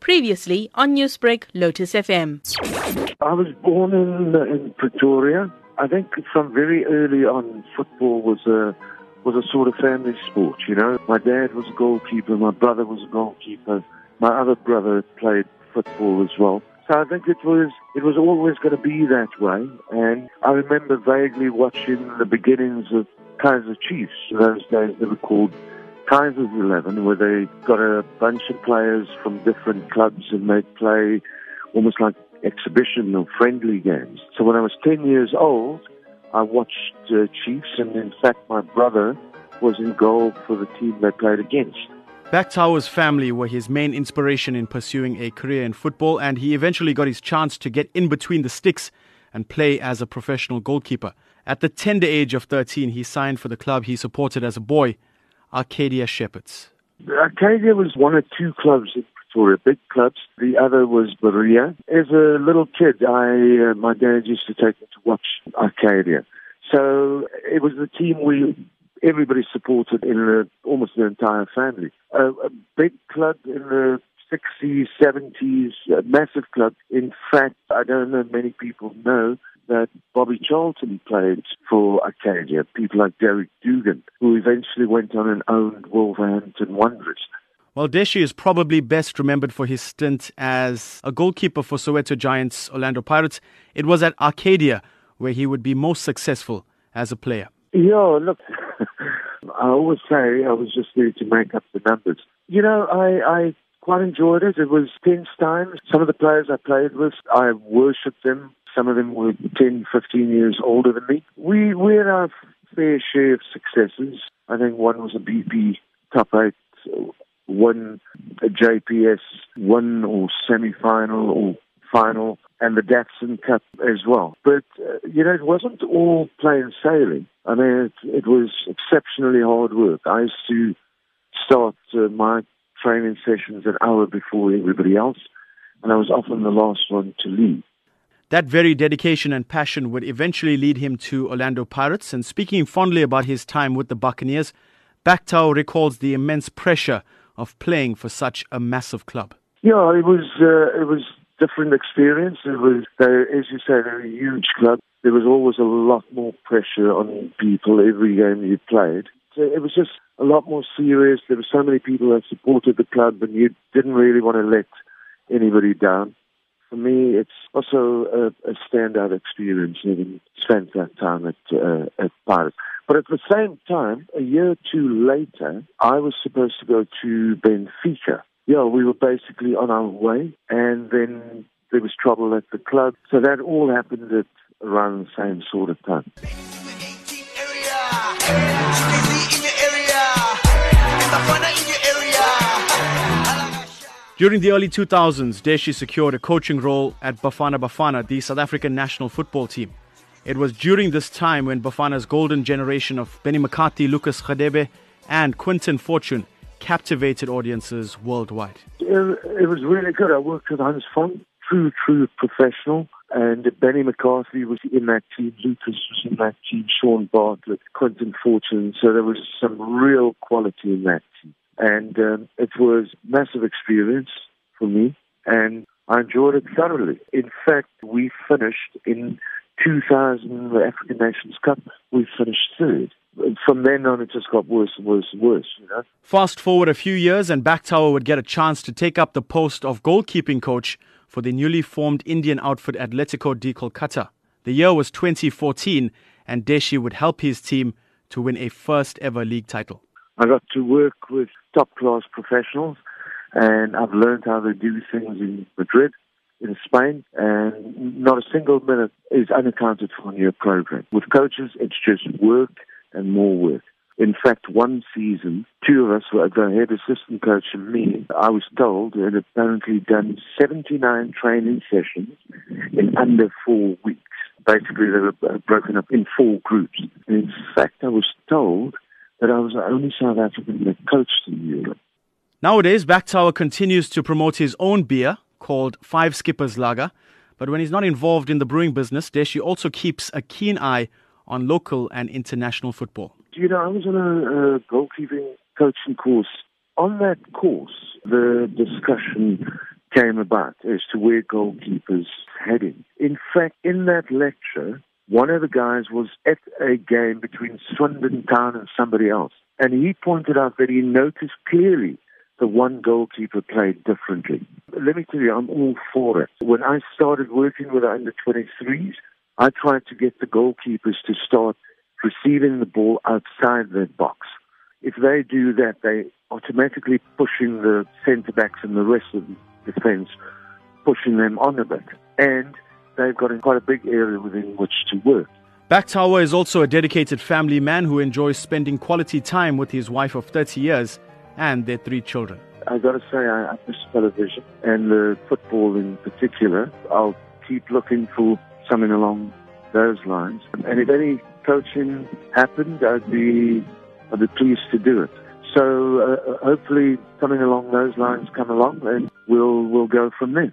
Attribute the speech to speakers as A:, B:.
A: Previously on Newsbreak, Lotus FM.
B: I was born in, in Pretoria. I think from very early on, football was a was a sort of family sport. You know, my dad was a goalkeeper, my brother was a goalkeeper, my other brother played football as well. So I think it was it was always going to be that way. And I remember vaguely watching the beginnings of Kaizer Chiefs. Those days, they were called Kaizers 11, where they got a bunch of players from different clubs and they'd play almost like exhibition or friendly games. So when I was 10 years old, I watched uh, Chiefs, and in fact, my brother was in goal for the team they played against.
C: Bhaktawar's family were his main inspiration in pursuing a career in football, and he eventually got his chance to get in between the sticks and play as a professional goalkeeper. At the tender age of 13, he signed for the club he supported as a boy, Arcadia Shepherds.
B: Arcadia was one of two clubs in Pretoria, big clubs. The other was Berea. As a little kid, I uh, my dad used to take me to watch Arcadia. So it was the team we everybody supported in the, almost the entire family. a big club in the 60s, 70s, a massive club. In fact, I don't know many people know that Bobby Charlton played for Arcadia, people like Derek Dougan, who eventually went on and owned Wolverhampton Wanderers.
C: Well, Deshi is probably best remembered for his stint as a goalkeeper for Soweto Giants Orlando Pirates. It was at Arcadia where he would be most successful as a player.
B: Yeah, look, I always say I was just there to make up the numbers. You know, I, I quite enjoyed it. It was tense times. Some of the players I played with, I worshipped them. Some of them were 10, 15 years older than me. We, we had our fair share of successes. I think one was a BP top eight, one a JPS, one or semi-final or final, and the Datsun Cup as well. But, uh, you know, it wasn't all plain sailing. I mean, it, it was exceptionally hard work. I used to start uh, my training sessions an hour before everybody else, and I was often the last one to leave.
C: That very dedication and passion would eventually lead him to Orlando Pirates. And speaking fondly about his time with the Buccaneers, Bhaktawar recalls the immense pressure of playing for such a massive club.
B: Yeah, it was uh, it was different experience. It was, as you say, they're a huge club. There was always a lot more pressure on people every game you played. So it was just a lot more serious. There were so many people that supported the club, and you didn't really want to let anybody down for me, it's also a, a standout experience having spent that time at, uh, at Pirates. But at the same time, a year or two later, I was supposed to go to Benfica. Yeah, we were basically on our way, and then there was trouble at the club. So that all happened at around the same sort of time.
C: During the early 2000s, Deshi secured a coaching role at Bafana Bafana, the South African national football team. It was during this time when Bafana's golden generation of Benny McCarthy, Lucas Radebe, and Quinton Fortune captivated audiences worldwide.
B: It, was really good. I worked with Hans Vonk, true, true professional. And Benny McCarthy was in that team, Lucas was in that team, Shaun Bartlett, Quinton Fortune. So there was some real quality in that team. And um, it was massive experience for me, and I enjoyed it thoroughly. In fact, we finished in 2000, the African Nations Cup, we finished third. From then on, it just got worse and worse and worse, you know.
C: Fast forward a few years, and Bhaktawar would get a chance to take up the post of goalkeeping coach for the newly formed Indian outfit Atletico de Kolkata. The year was 2014, and Deshi would help his team to win a first ever league title.
B: I got to work with top class professionals, and I've learned how they do things in Madrid, in Spain, and not a single minute is unaccounted for in your program. With coaches, it's just work and more work. In fact, one season, two of us, were the head assistant coach and me, I was told had apparently done 79 training sessions in under four weeks. Basically, they were uh, broken up in four groups. And in fact, I was told that I was the only South African that coached in Europe.
C: Nowadays, Bhaktawar continues to promote his own beer called Five Skippers Lager. But when he's not involved in the brewing business, Deshi also keeps a keen eye on local and international football.
B: You know, I was on a, a goalkeeping coaching course on that course, the discussion came about as to where goalkeepers heading. In fact, in that lecture, one of the guys was at a game between Swindon Town and somebody else. And he pointed out that he noticed clearly the one goalkeeper played differently. Let me tell you, I'm all for it. When I started working with under 23s, I tried to get the goalkeepers to start receiving the ball outside their box. If they do that, they automatically pushing the centre backs and the rest of the defence, pushing them on a bit. And they've got quite a big area within which to work.
C: Bhaktawar is also a dedicated family man who enjoys spending quality time with his wife of 30 years and their three children.
B: I've got to say, I, I miss television and the football in particular. I'll keep looking for something along those lines. And if any coaching happened, I'd be, I'd be pleased to do it. So uh, hopefully something along those lines come along and we'll, we'll go from there.